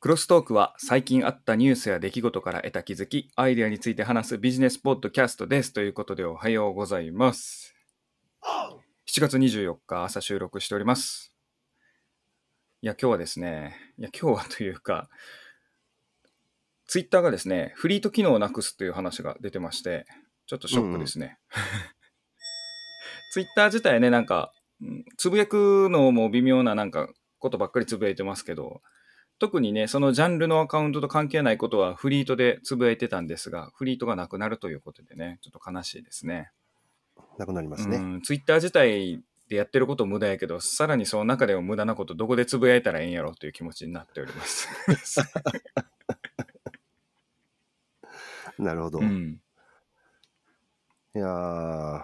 クロストークは最近あったニュースや出来事から得た気づき、アイデアについて話すビジネスポッドキャストです。ということでおはようございます。7月24日朝収録しております。いや、今日はですね、いや、今日はというか、ツイッターがですね、フリート機能をなくすという話が出てまして、ちょっとショックですね。ツイッター自体ね、なんか、うんつぶやくのも微妙ななんかことばっかりつぶやいてますけど、特にね、そのジャンルのアカウントと関係ないことはフリートでつぶやいてたんですが、フリートがなくなるということでね、ちょっと悲しいですね。なくなりますね。うん、ツイッター自体でやってること無駄やけど、さらにその中でも無駄なことどこでつぶやいたらええんやろという気持ちになっております。なるほど。いうん、やー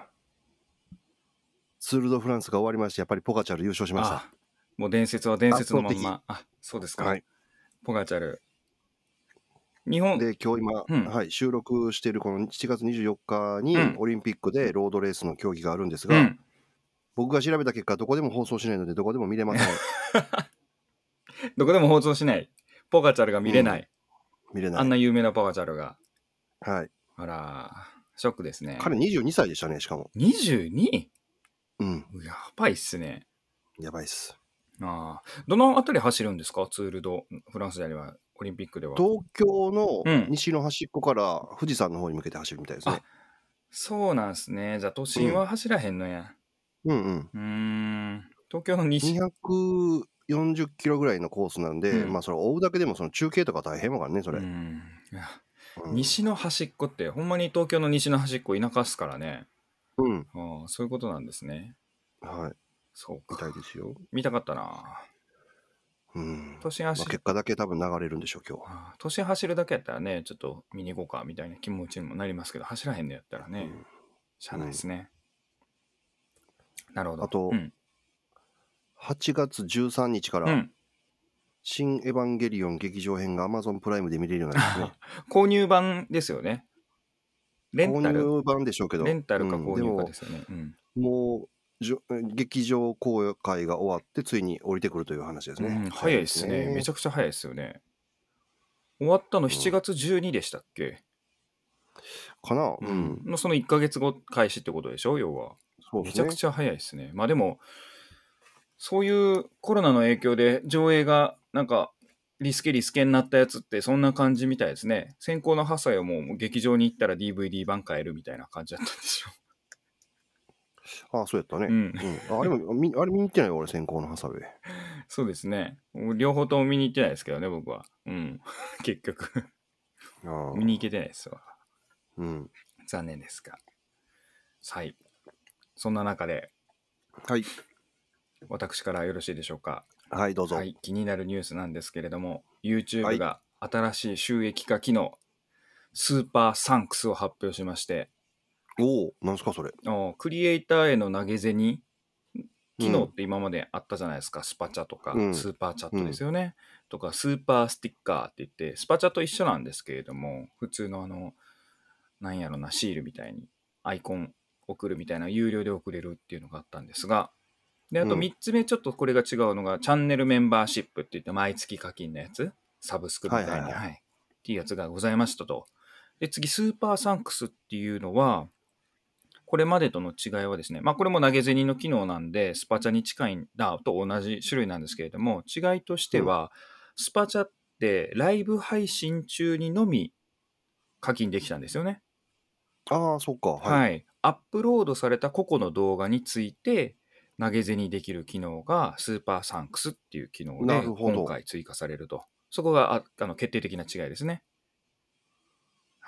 ツール・ド・フランスが終わりまして、やっぱりポガチャル優勝しましあもう伝説は伝説のまん圧ま。あ、そうですた。か。はい。ポガチャル。日本、で、今日今、うんはい、収録しているこの7月24日にうんオリンピックでロードレースの競技があるんですが、うん、僕が調べた結果、どこでも放送しないので、どこでも見れません。どこでも放送しない。ポガチャルが見れない。見れない。あんな有名なポガチャルが。はい。あら、ショックですね。彼22歳でしたね、しかも。22? うん。やばいっすね。やばいっす。ああ。どのあたり走るんですか？ツールド、フランスであれば、オリンピックでは。東京のうん西の端っこから富士山の方に向けて走るみたいですね。そうなんすね。じゃあ都心は走らへんのや。うんうん。うーん。東京の西。240キロぐらいのコースなんで、うんまあそれ追うだけでもその中継とか大変わからね、それ。うんうん西の端っこって、ほんまに東京の西の端っこ田舎っすからね。うん。ああそういうことなんですね。はい。そうみたか。いですよ。見たかったな。うん。まあ、都心走る結。果だけ多分流れるんでしょう、今日は。ああ都心走るだけやったらね、ちょっと見に行こうかみたいな気持ちにもなりますけど、走らへんのやったらね、うんしゃあないですね。なるほど。あとうん。8月13日から、うん、新エヴァンゲリオン劇場編が Amazon プライムで見れるようになりますね。購入版ですよね。レンタル購入版でしょうけど。レンタルかうん購入かですよね。うんでももう劇場公開が終わって、ついに降りてくるという話ですね。うん早いですね。めちゃゃくちゃ早いですよね。終わったの7月12でしたっけ、かな？うん。のその1ヶ月後開始ってことでしょ？要は。そうですねめちゃく。ちゃ早いですね。まあでも、そういうコロナの影響で上映がなんかリスケリスケになったやつってそんな感じみたいですね。先行のハサイをもう劇場に行ったら DVD 版買えるみたいな感じだったんでしょああ、そうやったね。う。うん。うん、ああれもみあれ見に行ってないよ、俺、先行のハサウェイ。そうですね。両方とも見に行ってないですけどね、僕は。うん。結局、ああ見に行けてないですわ。うん。残念ですが。はい。そんな中で、はい。私からよろしいでしょうか。はい、どうぞ。はい、気になるニュースなんですけれども、YouTube はいが新しい収益化機能、スーパーサンクスを発表しまして、おお、なんすか、それ？おクリエイターへの投げ銭？機能って今まであったじゃないですか、スパチャとか、うん。スーパーチャットですよね、とか、スーパースティッカーって言って、スパチャと一緒なんですけれども、普通のあの、なんやろな、シールみたいにアイコン送るみたいな、有料で送れるっていうのがあったんですが、で、あとうん。3つ目、ちょっとこれが違うのが、チャンネルメンバーシップって言って、毎月課金のやつ、サブスクみたいな、はいはいはい。はい。っていうやつがございましたと。で、次、スーパーサンクスっていうのは、これまでとの違いはですね、まあこれも投げ銭の機能なんで、スパチャに近いんだと同じ種類なんですけれども、違いとしては、スパチャってライブ配信中にのみ課金できたんですよね。ああ、そっか。は。はいい。アップロードされた個々の動画について投げ銭できる機能がスーパーサンクスっていう機能で今回追加されると。そこがああの決定的な違いですね。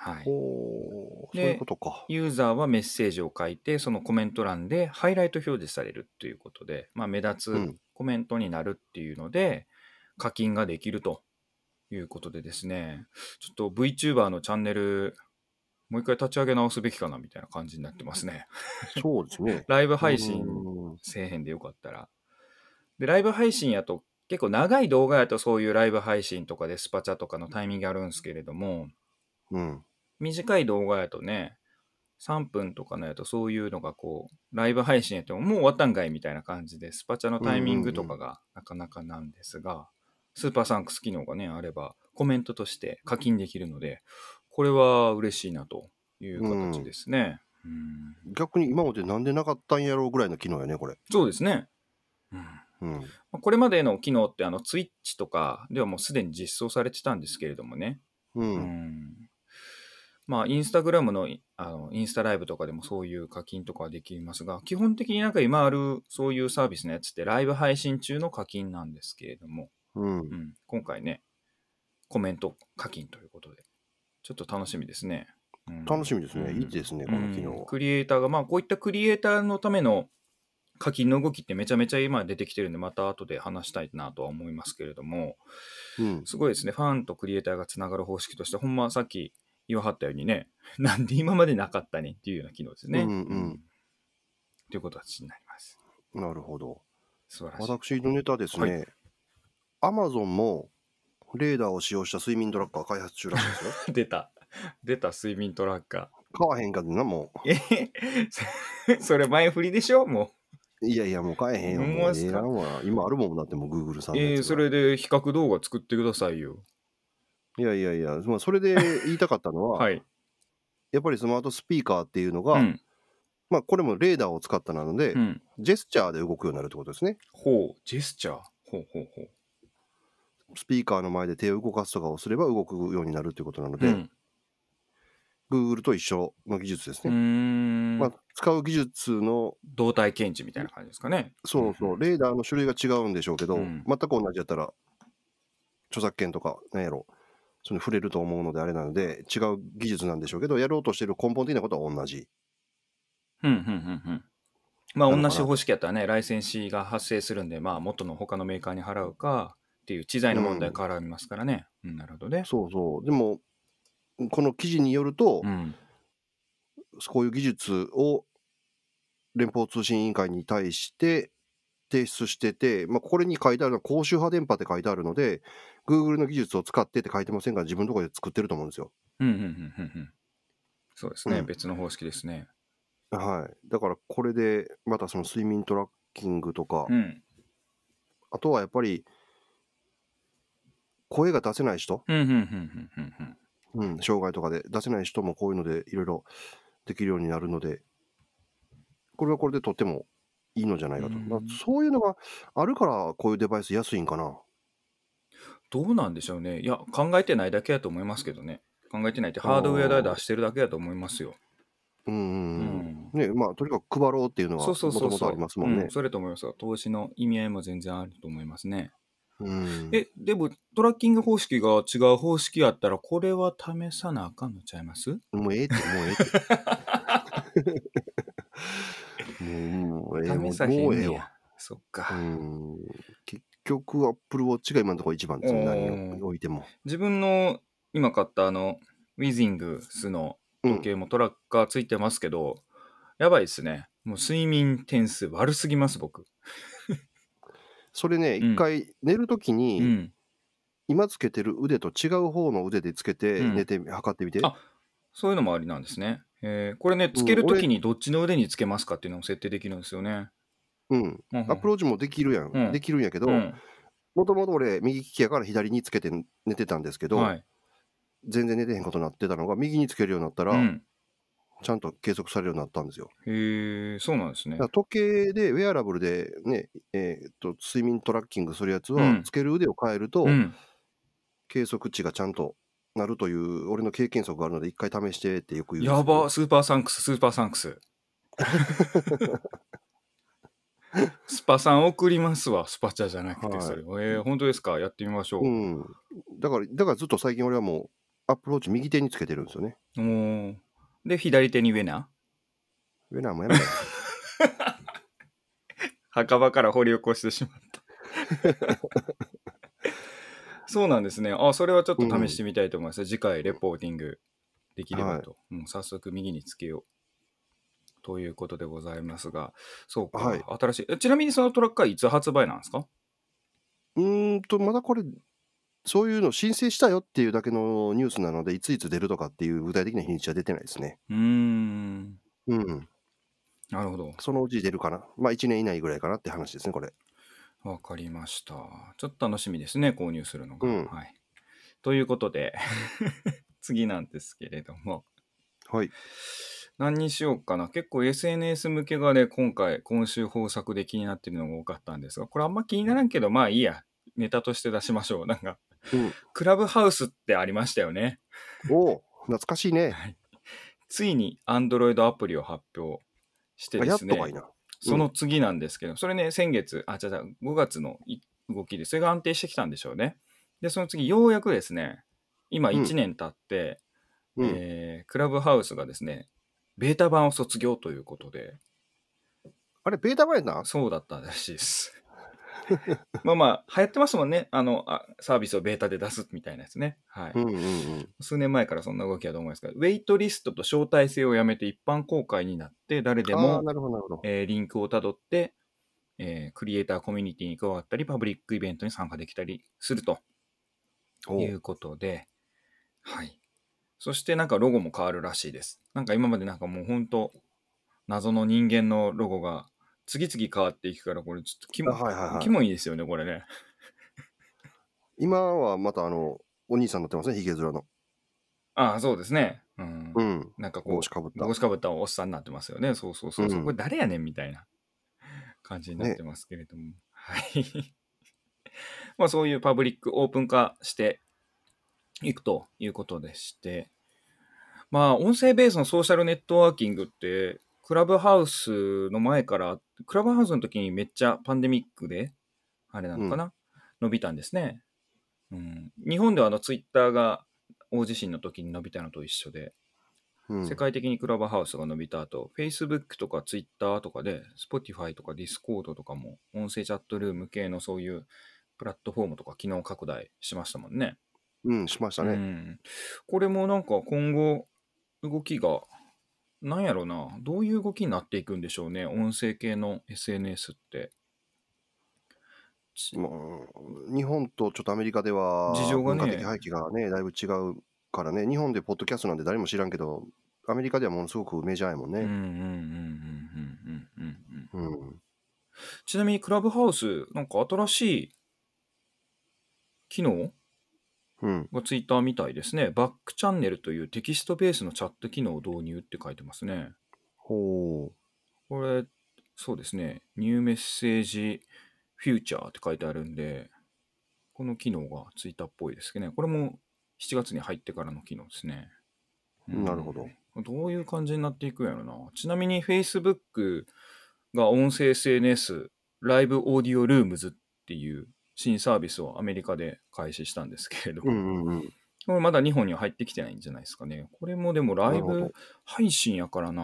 はい。ほう、そうでいうことか。ユーザーはメッセージを書いて、そのコメント欄でハイライト表示されるということで、まあ、目立つうんコメントになるっていうので、課金ができるということでですね、ちょっと VTuber のチャンネル、もう一回立ち上げ直すべきかなみたいな感じになってますね。そうですね。ライブ配信うんせえへんでよかったら。で、ライブ配信やと、結構長い動画やとそういうライブ配信とかでスパチャとかのタイミングあるんですけれども、うん。短い動画やとね、3分とかのやとそういうのがこう、ライブ配信やってももう終わったんかいみたいな感じで、スパチャのタイミングとかがなかなかなんですが、スーパーサンクス機能がね、あれば、コメントとして課金できるので、これは嬉しいなという形ですね。うん逆に今までなんでなかったんやろうぐらいの機能やね、これ。そうですね。うんこれまでの機能って、あの、ツイッチとかではもうすでに実装されてたんですけれどもね。う。うんんまあ、インスタグラムのあのインスタライブとかでもそういう課金とかはできますが、基本的になんか今あるそういうサービスのやつってライブ配信中の課金なんですけれども、うんう。ん、今回ね、コメント課金ということで、ちょっと楽しみですね。うん楽しみですね。うんいいですね、この機能うん。クリエイターが、まあ、こういったクリエイターのための課金の動きってめちゃめちゃ今出てきてるんで、また後で話したいなとは思いますけれども、うん。すごいですね、ファンとクリエイターがつながる方式として、ほんまさっき言わはったようにね、なんで今までなかったねっていうような機能ですね。うんうんという形になります。なるほど。素晴らしい。私のネタですね、アマゾンもレーダーを使用した睡眠トラッカー開発中らしいですよ。出た。出た睡眠トラッカ買わへんかってな、もー。えそそれ前振りでしょ？もう。いやいや、もう買えへんよ。もうええ。今あるもんだってもう Google さんのやつがう。えー、それで比較動画作ってくださいよ。いやいやいや、まあ、それで 言いたかったのは、はい。やっぱりスマートスピーカーっていうのが、うん。まあこれもレーダーを使ったなので、うん。ジェスチャーで動くようになるってことですね。ほう、ジェスチャー？ほうほうほう。スピーカーの前で手を動かすとかをすれば動くようになるということなので、うん。Google と一緒の技術ですうーね。んまあ、使う技術の動体検知みたいな感じですかね。そうそう、レーダーの種類が違うんでしょうけど、うん全く同じやったら、著作権とか、なんやろ、それ触れると思うのであれなので、違う技術なんでしょうけど、やろうとしている根本的なことは同じ。うんうんうんうん。まあ同じ方式やったらね、ライセンシーが発生するんで、まあ元の他のメーカーに払うかっていう知財の問題絡みますからね。うん、なるほどね。そうそう。でも、この記事によると、うん。こういう技術を連邦通信委員会に対して提出してて、まあ、これに書いてあるのは高周波電波って書いてあるので、Google の技術を使ってって書いてませんから、自分のところで作ってると思うんですよ。うんうんうんうんうん。そうですね、うん別の方式ですね。はい。だからこれで、またその睡眠トラッキングとか、うん。あとはやっぱり、声が出せない人、障害とかで出せない人もこういうのでいろいろできるようになるので、これはこれでとってもいいのじゃないかと。うんまあそういうのがあるから、こういうデバイス安いんかな。どうなんでしょうね。いや、考えてないだけやと思いますけどね。考えてないって、ハードウェア代出してるだけやと思いますよ。うんうん。ねまあ、とにかく配ろうっていうのはそうもそうそうそう。ともとありますもんねうん。それと思いますよ。投資の意味合いも全然あると思いますね。うん。え、でも、トラッキング方式が違う方式やったら、これは試さなあかんのちゃいます？もうええって、もうええって。もう、ええ、試さへもうええや。。そっうか。ん。結局、アップルウォッチが今のところ一番ですね。何を置いても。自分の今買ったあの、ウィズイングスの時計もトラッカーついてますけど、やばいですね。もう睡眠点数悪すぎます、僕。それね、うん一回寝るときうに、ん。今つけてる腕と違う方の腕でつけてうん寝て測ってみて。あそういうのもありなんですね。えーこれね、つけるときにどっちの腕につけますかっていうのを設定できるんですよね。うん。アプローチもできるやん。うんできるんやけど、うんもともと俺、右利きやから左につけて寝てたんですけど、はい。全然寝てへんことになってたのが、右につけるようになったら、うん。ちゃんと計測されるようになったんですよ。へえ、そうなんですね。時計で、ウェアラブルでね、えーっと、睡眠トラッキングするやつは、うんつける腕を変えると、うん。計測値がちゃんとなるという、俺の経験則があるので、一回試してってよく言うんですやけどば、スーパーサンクス、スーパーサンクス。スパサン送りますわ、スパチャじゃなくて、はいそれ。えー、本当ですか？やってみましょう。うん。だから、だからずっと最近俺はもう、アップルウォッチ右手につけてるんですよね。おーで、左手に wena wena もやめろよ 墓場から掘り起こしてしまった。そうなんですね。あ、それはちょっと試してみたいと思います。次回、レポーティングできればと。うん、早速、右につけよう。ということでございますが、そうか、はい新しいえ。ちなみにそのトラッカーいつ発売なんですか？うーんと、まだこれ、そういうの申請したよっていうだけのニュースなので、いついつ出るとかっていう具体的な日にちは出てないですね。うーん。うん。なるほど。そのうち出るかな。まあ1年以内ぐらいかなって話ですね、これ。わかりました。ちょっと楽しみですね、購入するのが。うんはい。ということで、次なんですけれども、はい。何にしようかな。結構 SNS 向けがね、今回、今週豊作で気になってるのが多かったんですが、これあんま気にならんけど、まあいいや。ネタとして出しましょう。なんか、うん。クラブハウスってありましたよね。おお、懐かしいね。ついに Android アプリを発表してあですねやっとかい、な。その次なんですけど、それね、先月、あ、じゃあ5月のい動きで、それが安定してきたんでしょうね。で、その次、ようやくですね、今うん1年経って、うん。えークラブハウスがですね、ベータ版を卒業ということで、あれ、ベータ版やな。そうだったらしいです。まあまあ、流行ってますもんね。あのあ、サービスをベータで出すみたいなやつね。はい。うんうんうん。数年前からそんな動きだと思いますが、ウェイトリストと招待制をやめて一般公開になって、誰であも。えーリンクをたどって、えークリエイターコミュニティに加わったり、パブリックイベントに参加できたりするとおいうことで、はい。そしてなんかロゴも変わるらしいです。なんか今までなんかもう本当謎の人間のロゴが次々変わっていくから、これちょっとキモ,、あはいはいはいキモいですよね、これね。今はまたあの、お兄さんになってますね、ヒゲ面の。ああ、そうですね。うん。うん。なんかこう帽子、かぶった。帽子かぶったおっさんになってますよね。そうそうそうそう、うんこれ誰やねんみたいな感じになってますけれども。はい。まあそういうパブリックオープン化していくということでして、まあ音声ベースのソーシャルネットワーキングって、クラブハウスの前から、クラブハウスの時にめっちゃパンデミックで、あれなのかな、伸びたんですね。うん、日本ではあのツイッターが大地震の時に伸びたのと一緒で、うん世界的にクラブハウスが伸びた後、Facebook とか Twitter とかで、Spotify とか Discord とかも、音声チャットルーム系のそういうプラットフォームとか機能拡大しましたもんね。うん、しましたうね。ん。これもなんか今後、動きが、なんやろな、どういう動きになっていくんでしょうね、音声系の SNS って。ちまあ、日本とちょっとアメリカでは、事情がね文化的背景がね、だいぶ違うからね、日本でポッドキャストなんて誰も知らんけど、アメリカではものすごくメジャーやもんね。ちなみにクラブハウス、なんか新しい機能うん。がツイッターみたいですね。バックチャンネルというテキストベースのチャット機能を導入って書いてますね。ほこれ、そうですね。ニューメッセージフューチャーって書いてあるんで、この機能がツイッターっぽいですね。これも7月に入ってからの機能ですね。うんなるほど。どういう感じになっていくんやろな。ちなみに Facebook が音声 SNS ライブオーディオルームズっていう新サービスをアメリカで開始したんですけれどう。うんうんうん。これまだ日本には入ってきてないんじゃないですかね。これもでもライブ配信やからな。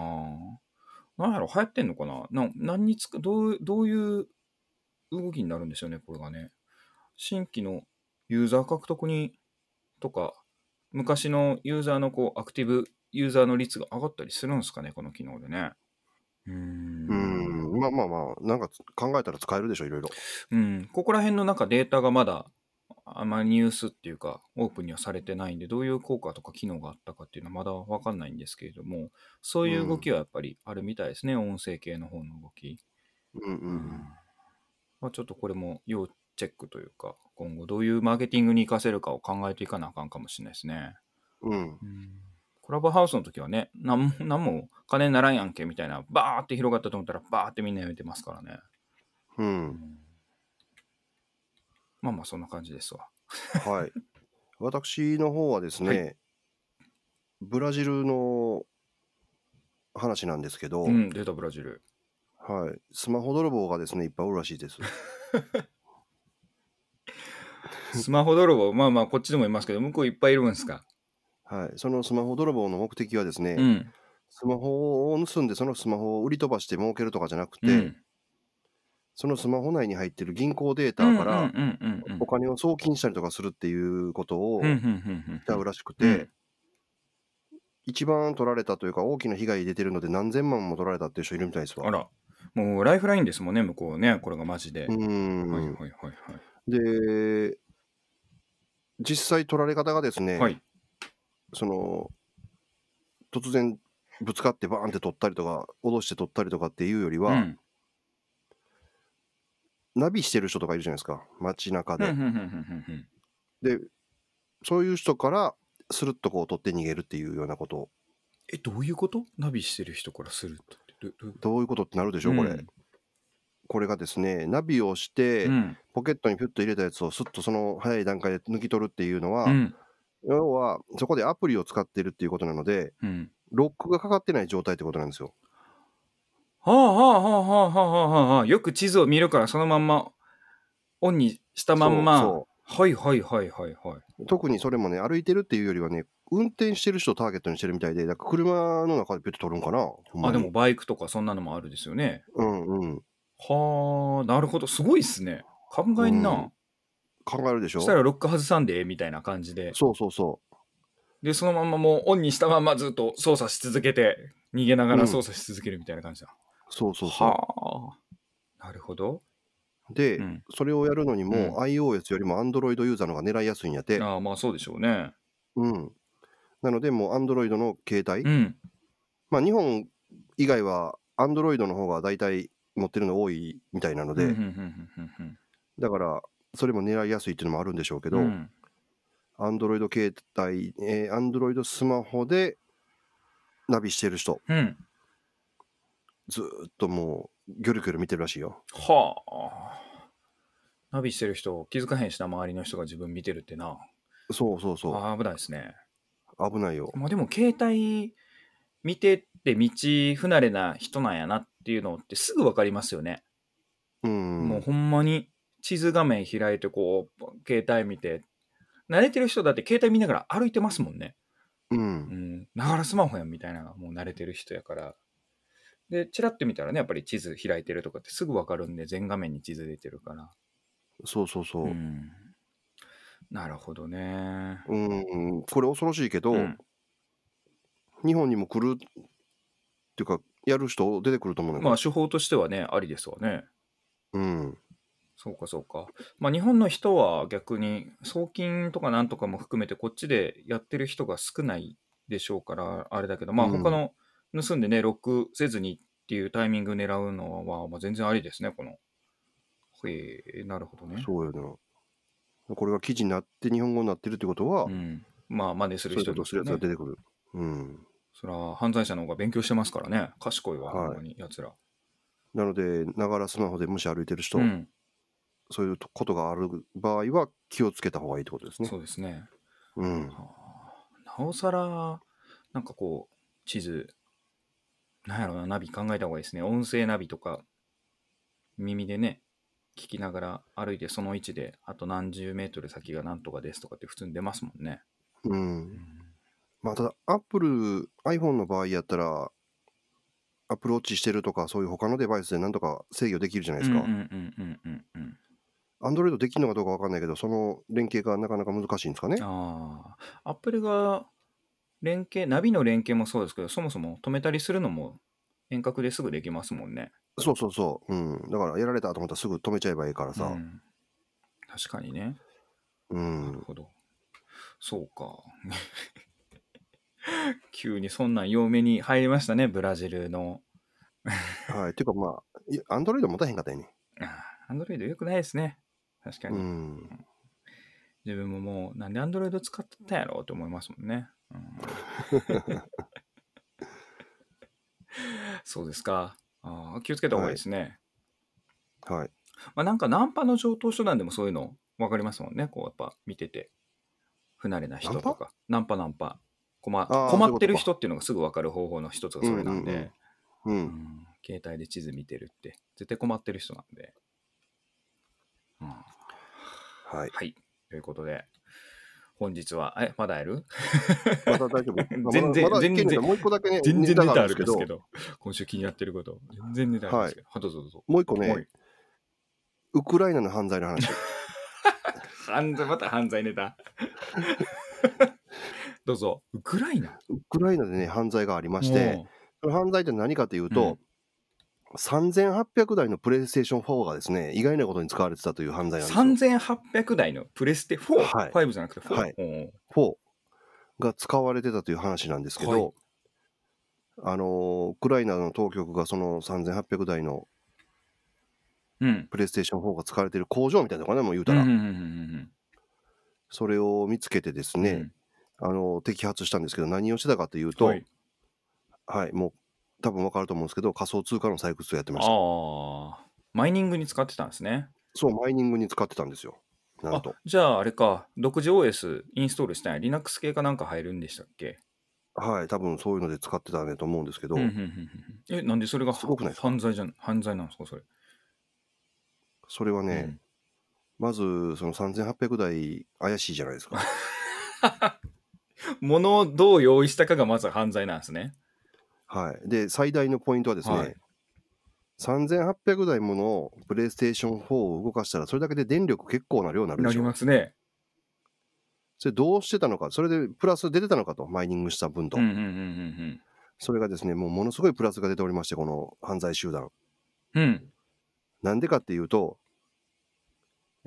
なんやろ、流行ってんのかな？な何につくどう、どういう動きになるんでしょうね、これがね。新規のユーザー獲得に、とか、昔のユーザーのこう、アクティブユーザーの率が上がったりするんですかね、この機能でね。うーんうん。まあまあまあ、なんか考えたら使えるでしょ、いろいろ。うん、ここら辺のなんかデータがまだあまりニュースっていうかオープンにはされてないんでどういう効果とか機能があったかっていうのはまだ分かんないんですけれどもそういう動きはやっぱりあるみたいですね、音声系の方の動き、うんうんまあ、ちょっとこれも要チェックというか今後どういうマーケティングに活かせるかを考えていかなあかんかもしれないですね、うん。うん。うん、クラブハウスの時はねなんも なんも金にならんやんけみたいなバーって広がったと思ったらバーってみんなやめてますからね、うん。まあまあそんな感じですわはい。私の方はですね、はいブラジルの話なんですけど、うん出たブラジルはい、スマホ泥棒がですね、いっぱいおるらしいです。スマホ泥棒、まあまあ、こっちでもいますけど、向こういっぱいいるんですか？はい、そのスマホ泥棒の目的はですね、うん。スマホを盗んでそのスマホを売り飛ばして儲けるとかじゃなくて、うん。そのスマホ内に入ってる銀行デーうんタからお金を送金したりとかするっていうことをしうんちゃうらしくてうん、一番取られたというか大きな被害出てるので何千万も取られたっていう人いるみたいですわ。あら、もうライフラインですもんね、向こうね、これがマジで。うーん、はいはいはいはい。で、実際取られ方がですね、はい。その突然ぶつかってバーンって取ったりとか脅して取ったりとかっていうよりは、うん。ナビしてる人とかいるじゃないですか。街中で、でそういう人からスルッとこう取って逃げるっていうようなこと。をえ、どういうこと？ナビしてる人からすると。どういうこと？ってなるでしょこれ、うん。これ。がですねナビをして、うん。ポケットにピュッと入れたやつをスッとその早い段階で抜き取るっていうのは、うん。要はそこでアプリを使ってるっていうことなのでうん。ロックがかかってない状態ってことなんですよはあはあはあはあはあはあはあ。よく地図を見るからそのまんまオンにしたまんま。そうはいはいはいはいはい。特にそれもね歩いてるっていうよりはね運転してる人をターゲットにしてるみたいでだから車の中でピュッと取るんかな？あ、にでもバイクとかそんなのもあるですよね。うんうんはあ、なるほど。すごいっすね。考えんな。うん考えるでしょ？そしたらロック外さんでええみたいな感じで。そうそうそで、そのままもうオンにしたままずっと操作し続けて、逃げながら操作し続けるみたいな感じだ。うそうそうそはあ。なるほど。うで、うんそれをやるのにも、うん iOS よりも Android ユーザーの方が狙いやすいんやってああ、まあそうでしょうね。うんなのでもう Android の携帯、うん。まあ日本以外は Android の方が大体持ってるの多いみたいなので、うんうんうんうんだからそれも狙いやすいっていうのもあるんでしょうけど、うんうん。Android 携帯、えー、Android スマホでナビしてる人うん。ずーっともうギョロギョロ見てるらしいよはあ。ナビしてる人気づかへんしな、周りの人が自分見てるってな。そうそうそああ、危ないですね。う危ないよまあでも携帯見てって道不慣れな人なんやなっていうのってすぐ分かりますよね。うんもうほんまに地図画面開いてこう携帯見て慣れてる人だって携帯見ながら歩いてますもんね。ううんん。ながらスマホやんみたいなもう慣れてる人やから。で、チラッと見たらね、やっぱり地図開いてるとかってすぐ分かるんで全画面に地図出てるから。そうそうそううん。なるほどね。うんこれ恐ろしいけど、うん日本にも来るっていうかやる人出てくると思うまあ手法としてはね、ありですわね。うんそうかそうか。まあ日本の人は逆に送金とかなんとかも含めてこっちでやってる人が少ないでしょうからあれだけど、まあうん他の盗んでね、ロックせずにっていうタイミング狙うのは、まあ、全然ありですね、この。へえ、なるほどね。そうよなこれが記事になって日本語になってるってことは、うん。まあ真似するそういうことするやつが。出てくる、うんそれは犯罪者の方が勉強してますからね。賢いわ、はいほんまに、やつら。なのでながらスマホでもし歩いてる人、うん。そういうことがある場合は気をつけた方がいいってことですねそうですね。うんはあなおさら、なんかこう、地図、なんやろな、ナビ考えた方がいいですね。音声ナビとか、耳でね、聞きながら歩いてその位置で、あと何十メートル先がなんとかですとかって普通に出ますもんね。うんまあただアップル iPhone の場合やったらアップルウォッチしてるとかそういう他のデバイスでなんとか制御できるじゃないですか、うんうんうんうんうんうん。アンドロイドできるのかどうかわかんないけどその連携がなかなか難しいんですかねああ、アップルが連携、ナビの連携もそうですけど、そもそも止めたりするのも遠隔ですぐできますもんね。そうそうそう、うん、だからやられたと思ったらすぐ止めちゃえばいいからさうん確かにね。うん、なるほど。そうか。急にそんなん多めに入りましたね、ブラジルの。はいていうかまあアンドロイド持たへんかったよねアンドロイド良くないですね。確かうに。ん自分ももう、なんでアンドロイド使ってたんやろうと思いますもんね。うんそうですか。あー気をつけた方がいいですね。はいまあ、なんかナンパの上等手段でもそういうの分かりますもんね。こうやっぱ見てて。不慣れな人とか。ナンパ？ナンパ。困困ってる人っていうのがすぐ分かる方法の一つがそれなんで、うんうんうんうん携帯で地図見てるって絶対困ってる人なんで。うん。はい。はい。ということで、本日は、え、まだやる？まだ大丈夫。全然全然もう一個だけね全然ネタあがるるんですけど、今週気になってること、全然ネタあるんですけど、はい、どうぞどうぞ。もう一個ね、はい。ウクライナの犯罪の話。犯罪、また犯罪ネタ？どうぞ。ウクライナ？ウクライナでね犯罪がありまして、その犯罪って何かというと、3800台のプレイステーション4がですね意外なことに使われてたという犯罪なんですよ。3800台のプレステ4、はい5じゃなくて4。はいおう4が使われてたという話なんですけど、はいあのーウクライナの当局がその3800台のうん。プレイステーション4が使われてる工場みたいなのかな、もう言うたら。それを見つけてですうんね、あの、摘発したんですけど、何をしてたかというと、ははい、い。もう、多分わかると思うんですけど、仮想通貨の採掘をやってました。ああ。マイニングに使ってたんですね。そう、マイニングに使ってたんですよ。なんあと。じゃああれか、独自 OS インストールしたんや。Linux 系かなんか入るんでしたっけ？はい、多分そういうので使ってたねと思うんですけど、うんうんうんうんえ、なんでそれがすごくない犯罪じゃん犯罪なんですか、それ？それはね、うんまずその3800台怪しいじゃないですか。物をどう用意したかがまず犯罪なんですね。はい。で、最大のポイントはですね、はい3800台ものプレイステーション4を動かしたら、それだけで電力結構な量になるでなりしょ。ますね。それどうしてたのか、それでプラス出てたのかと、マイニングした分と。それがですね、もうものすごいプラスが出ておりまして、この犯罪集団。う。なんでかっていうと、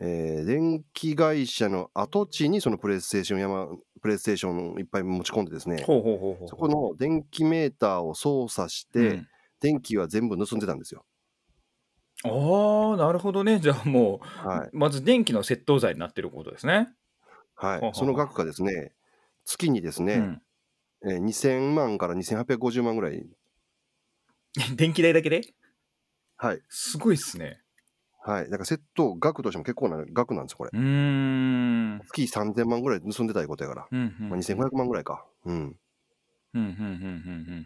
えー電気会社の跡地にそのプレイステーション山、プレイステーションをいっぱい持ち込んでですね、ほうほうほうほう。そこの電気メーターを操作して、うん電気は全部盗んでたんですよ。ああ、なるほどね。じゃあもう、はい。まず電気の窃盗罪になってることですね。はいはは。その額がですね、月にですね、うん、えー2000万から2850万ぐらい。電気代だけで？はい。すごいっすね。はい。だから窃盗額としても結構な額なんですよ、これ。うーん。月3000万ぐらい盗んでたいうことやから。うんうんまあ、2500万ぐらいか。うん。うんうんうん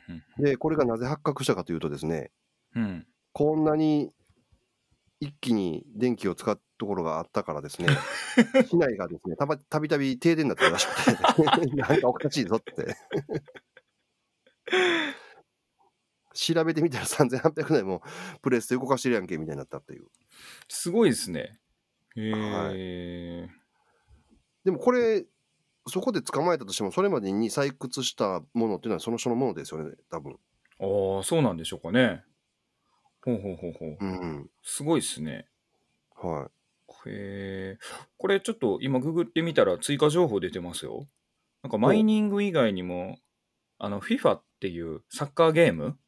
うんうんで、これがなぜ発覚したかというとですね、うんうん。こんなに一気に電気を使うところがあったからですね、市内がですね、たばたびたび停電になってるらしくて、なんかおかしいぞって。調べてみたら3800台もプレスで動かしてるやんけみたいになったっていう。すごいですね。へえ、でもこれ、そこで捕まえたとしても、それまでに採掘したものっていうのはその人のものですよね、多分。ああ、そうなんでしょうかね。ほうほうほうほう。うん。すごいですね。はへえ。これちょっと今ググってみたら追加情報出てますよ。なんかマイニング以外にも、あの FIFA っていうサッカーゲームい。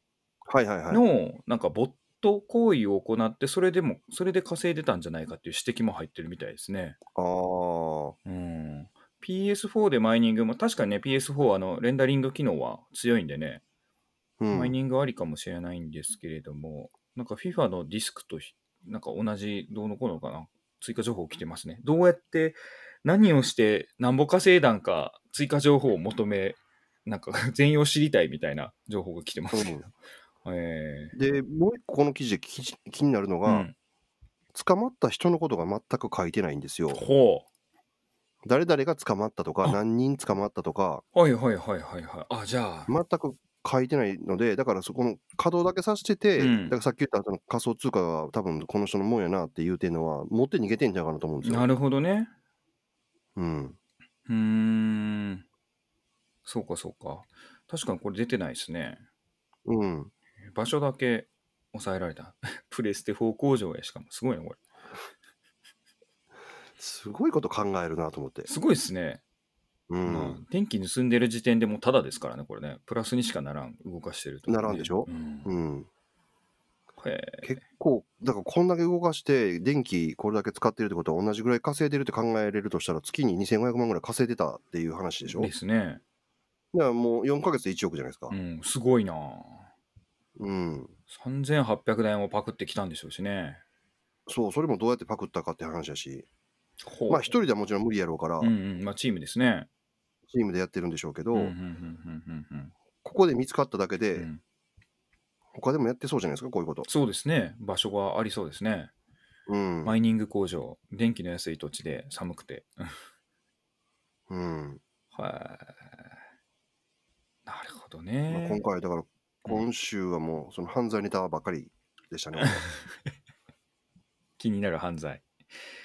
はいはいはい。のなんかボット行為を行ってそれでもそれで稼いでたんじゃないかっていう指摘も入ってるみたいですね。ああ。うん。PS4 でマイニングも確かにね PS4 あのレンダリング機能は強いんでね、うん。マイニングありかもしれないんですけれどもなんか FIFA のディスクとひなんか同じどうのこうのかな追加情報来てますね。どうやって何をしてなんぼ稼いだんか追加情報を求めなんか 全容知りたいみたいな情報が来てますけど。えで、もう一個この記事で気気になるのが、ーうん、捕まった人のことが全く書いてないんですよ。ほ誰々が捕まったとか、あ何人捕まったとか、う。はいはいはいはいはい。あ、じゃあ。全く書いてないので、だからそこの稼働だけさせてて、うんだからさっき言ったその仮想通貨が多分この人のもんやなって言うてんのは、持って逃げてんじゃないかなと思うんですよ。なるほどね。うん。うーん。そうかそうか。確かにこれ出てないですね。うん。場所だけ抑えられた。プレステ4工場やしかも。すごいな、これ。すごいこと考えるなと思って。すごいですね。うまあん。電気盗んでる時点でもうタダですからね、これね。プラスにしかならん、動かしてると、ならんでしょ？うんうん。結構、だからこんだけ動かして、電気これだけ使ってるってことは同じぐらい稼いでるって考えれるとしたら、月に2500万ぐらい稼いでたっていう話でしょ？だかですね。らもう4ヶ月で1億じゃないですかう。ん、すごいな。うん。3800台もパクってきたんでしょうしね。そう、それもどうやってパクったかって話だし、ほうまあ一人ではもちろん無理やろうからう、んうん、まあチームですね。チームでやってるんでしょうけど、ここで見つかっただけで、うんうん他でもやってそうじゃないですか、こういうこと。そうですね。場所がありそうですね。うん。マイニング工場、電気の安い土地で寒くて。うん。はい。なるほどまあ、ね。今回、だから、今週はもう、その犯罪ネタばっかりでしたね。気になる犯罪。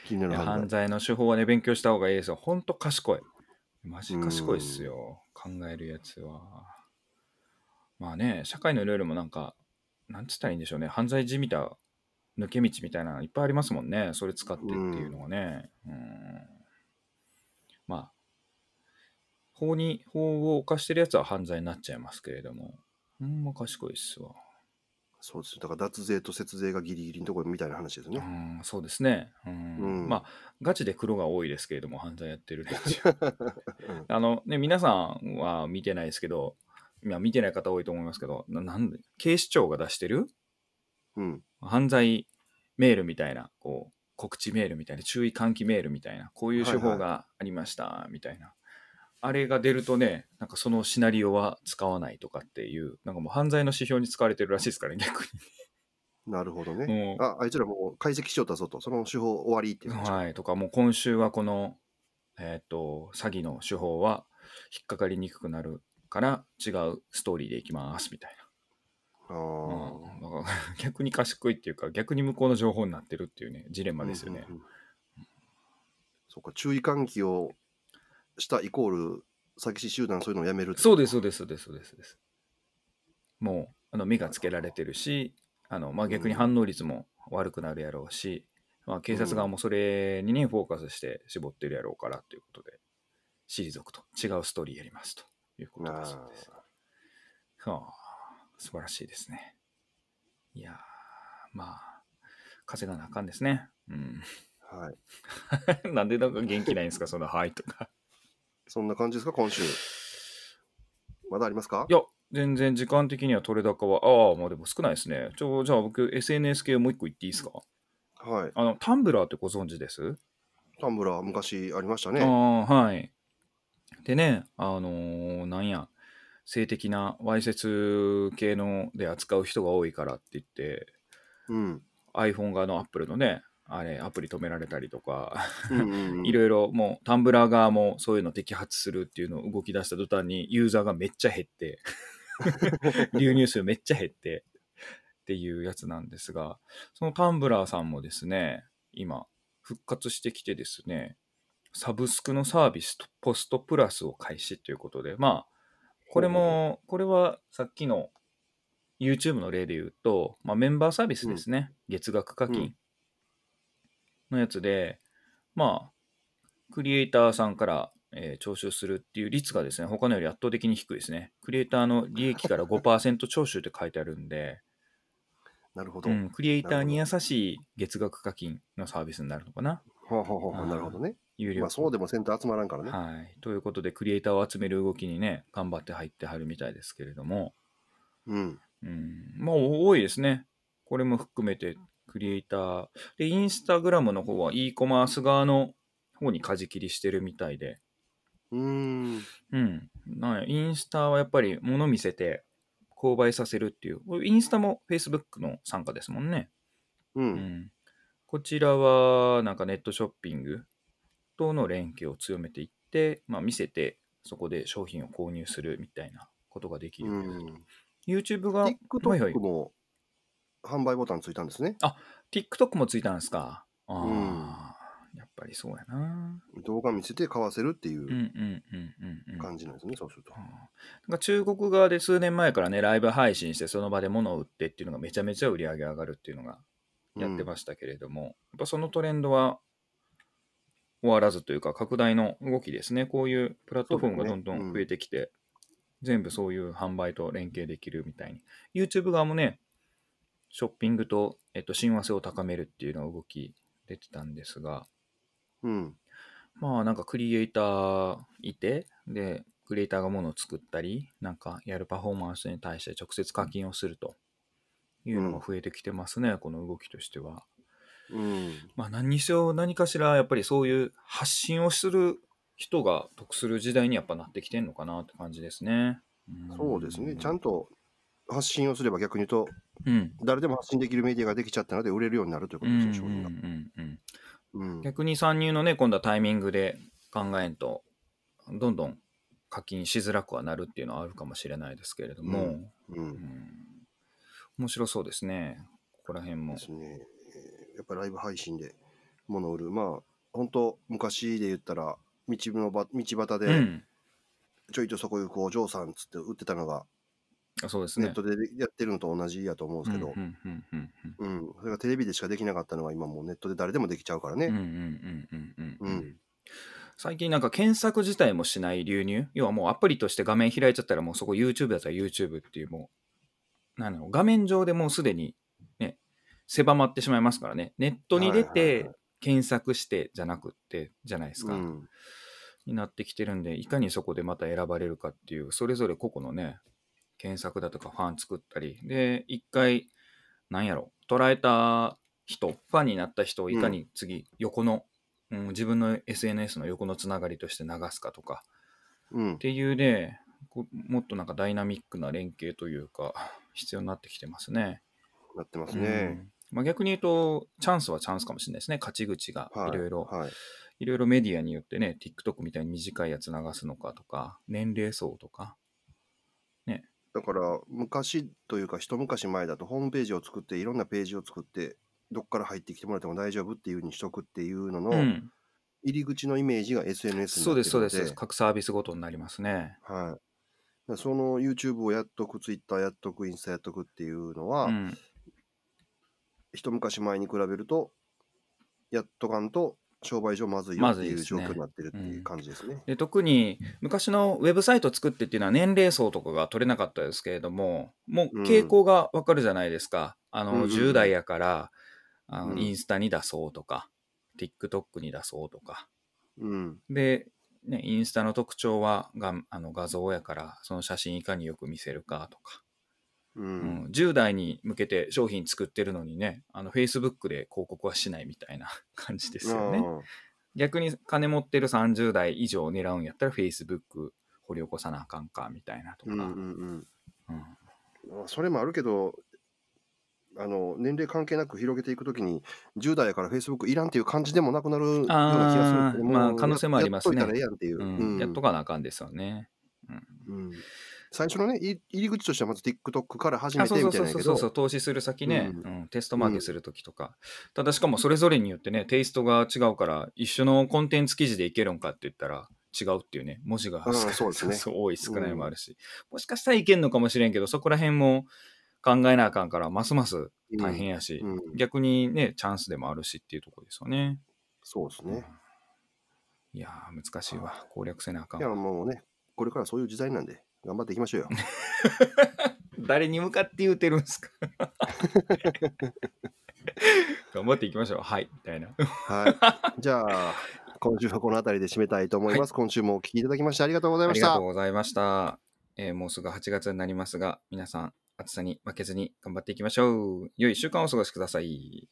気になる犯犯罪。罪の手法はね、勉強した方がいいですよ。ほんと賢い。マジ賢いっすよ。考えるやつは。まあね、社会のルールもなんか、なんつったらいいんでしょうね。犯罪じみた抜け道みたいなのいっぱいありますもんね。それ使ってっていうのがね。うん。まあ、法に、法を犯してるやつは犯罪になっちゃいますけれども。ほんま賢いっすわ。そうです。だから脱税と節税がギリギリのところみたいな話ですうね。ん、そうですね。うんうんまあ、ガチで黒が多いですけれども、犯罪やってる連中 うんあのね、皆さんは見てないですけど、いや見てない方多いと思いますけど、ななんで警視庁が出してるうん。犯罪メールみたいな、こう、告知メールみたいな、注意喚起メールみたいな、こういう手法がありました、みたいな。あれが出るとね、なんかそのシナリオは使わないとかっていう、なんかもう犯罪の指標に使われてるらしいですからね、逆なるほどに。ね。もうあ、あいつらもう解析しようたぞと、その手法終わりっていう。はい、とか、もう今週はこの、えっ、と、詐欺の手法は引っかかりにくくなるから違うストーリーでいきます、みたいあな。あ。うん、逆に賢いっていうか、逆に向こうの情報になってるっていうね、ジレンマですよね。うんうんうんそうか、注意喚起をしたイコール、詐欺師集団そういうのをやめるそうです、そうです、そうです、そうです。もう、あの目がつけられてるし、あのまあ、逆に反応率も悪くなるやろうし、まあ、警察側もそれにね、フォーカスして絞ってるやろうからということで、退くと、違うストーリーやりますということだそうです。はあ、素晴らしいですね。いやー、まあ、風がなあかんですね。うん。はい。なんでなんか元気ないんですか、その、はいとか。そんな感じですか、今週。まだありますか？いや、全然時間的には取れ高は、ああ、まあでも少ないですね。ちょ、じゃあ僕、SNS 系もう一個言っていいですか？はい。あの、タンブラーってご存知です？タンブラー、昔ありましたあね。あ、はい。でね、あのーなんや、性的なわいせつ系ので扱う人が多いからって言って、うん。iPhone 側の Apple のね、あれ、アプリ止められたりとか、うんうんうん。いろいろもうタンブラー側もそういうの摘発するっていうのを動き出した途端にユーザーがめっちゃ減って、流入数めっちゃ減ってっていうやつなんですが、そのタンブラーさんもですね、今復活してきてですね、サブスクのサービスとポストプラスを開始ということで、まあ、これも、これはさっきの YouTube の例で言うと、まあ、メンバーサービスですね、月額課金のやつで、まあ、クリエイターさんから、えー徴収するっていう率がですね、他のより圧倒的に低いですね。クリエイターの利益から5%徴収って書いてあるんで、なるほど。うん、クリエイターに優しい月額課金のサービスになるのかな。ほうほうほうなるほどね。有料まあそうでもセンター集まらんからね。はい。ということで、クリエイターを集める動きにね、頑張って入ってはるみたいですけれども、うん。うん、まあ多いですね。これも含めて、クリエイター。で、インスタグラムの方は e コマース側の方に舵切りしてるみたいで、うーん。うん。なんやインスタはやっぱり物見せて購買させるっていう。インスタも Facebook の参加ですもんね。う。うんん。こちらはなんかネットショッピングとの連携を強めていって、まあ見せてそこで商品を購入するみたいなことができるうように。YouTube が、はいはい TikTok。も販売ボタンついたんですね。TikTok もついたんですか？ああ、やっぱりそうやな。動画見せて買わせるっていうんううんうんうんうん。感じなんですね、そうするとなんか中国側で数年前からね、ライブ配信してその場で物を売ってっていうのがめちゃめちゃ売り上げ上がるっていうのがやってましたけれども、やっぱそのトレンドは終わらずというか拡大の動きですね。こういうプラットフォームがどんどん増えてきて、全部そういう販売と連携できるみたいに。YouTube 側もね、ショッピングと、えっと、親和性を高めるっていうのが動き出てたんですが、うん。まあなんかクリエイターいて、で、クリエイターがものを作ったり、なんかやるパフォーマンスに対して直接課金をするというのが増えてきてますね、この動きとしては。うん。まあ何にせよ何かしらやっぱりそういう発信をする人が得する時代にやっぱなってきてんのかなって感じですね。んそうですね。ちゃんと発信をすれば逆に言うと、うん。誰でも発信できるメディアができちゃったので売れるようになるということうんですね、商品が。うんうんうんうん。逆に参入のね、今度はタイミングで考えんと、どんどん課金しづらくはなるっていうのはあるかもしれないですけれども、うんう。うんん面白そうですね。ここら辺もで。すね。えーやっぱりライブ配信で物を売る。まあ、本当昔で言ったら、道のば道端でうん。ちょいとそこ行くお嬢さんっつって売ってたのが、あそうですね。ネットでやってるのと同じやと思うんですけどう、んうんうんうんうん、それがテレビでしかできなかったのが今もうネットで誰でもできちゃうからね。うんうんうんうんうんうんうん最近なんか検索自体もしない流入？要はもうアプリとして画面開いちゃったらもうそこ YouTube だったら YouTube っていうもうなんだろう画面上でもうすでにね、狭まってしまいますからね。ネットに出てはい検索してじゃなくって、じゃないですか。うんになってきてるんで、いかにそこでまた選ばれるかっていう、それぞれ個々のね、検索だとかファン作ったり、で、一回、なんやろ、捉えた人、ファンになった人をいかに次、横の、うん、自分の SNS の横のつながりとして流すかとか、うんっ。ていうね、もっとなんかダイナミックな連携というか、必要になってきてますね。なってますうね。んまあ、逆に言うと、チャンスはチャンスかもしれないですね。勝ち口がはいいろいろ、はい。いろいろメディアによってね、TikTok みたいに短いやつ流すのかとか、年齢層とか。だから昔というか一昔前だとホームページを作っていろんなページを作ってどっから入ってきてもらっても大丈夫っていう風にしとくっていうののうん。入り口のイメージが SNS にそうです、なってるのでそうです。各サービスごとになりますね。はい、だからその YouTube をやっとく Twitter やっとくインスタやっとくっていうのは、うん。一昔前に比べるとやっとかんと商売上まずいよってずいですね。状況になってるっていう感じですね。で特に昔のウェブサイト作ってっていうのは年齢層とかが取れなかったですけれどももう傾向がわかるじゃないですか、あのうんうんうん。10代やからあのうん。インスタに出そうとか、TikTok に出そうとか。うん。で、ね、インスタの特徴はがあの画像やからその写真いかによく見せるかとか、ううん。ん10代に向けて商品作ってるのにねあの Facebook で広告はしないみたいな 感じですよね。あ逆に金持ってる30代以上を狙うんやったら Facebook 掘り起こさなあかんかみたいなとか、ーうんうんうん。うん。まあそれもあるけどあの年齢関係なく広げていくときに10代やから Facebook いらんっていう感じでもなくなるような気がする。まあ可能性もありますね。やっといたらええやんっていう、うん。うん。やっとかなあかんですよね。うん最初のねい入り口としてはまず TikTok から始めてみたいなやけど。そうそうそうそう投資する先ね、ううんテストマーケするときとか、ただしかもそれぞれによってねテイストが違うから一緒のコンテンツ記事でいけるんかって言ったら違うっていうね文字がそうですね。多い少ないもあるし、もしかしたらいけんのかもしれんけどそこら辺も考えなあかんからますます大変やし、うん。うん。逆にねチャンスでもあるしっていうところですよね。そうですね。いやー難しいわ。攻略せなあかんいやわもうねこれからそういう時代なんで頑張っていきましょうよ。誰に向かって言うてるんすか？頑張っていきましょうはいみたいなはい。じゃあ今週はこの辺りで締めたいと思います。今週もお聞きいただきましてありがとうございましたありがとう。ございました、えーもうすぐ8月になりますが皆さん暑さに負けずに頑張っていきましょう良い1週間をお過ごしください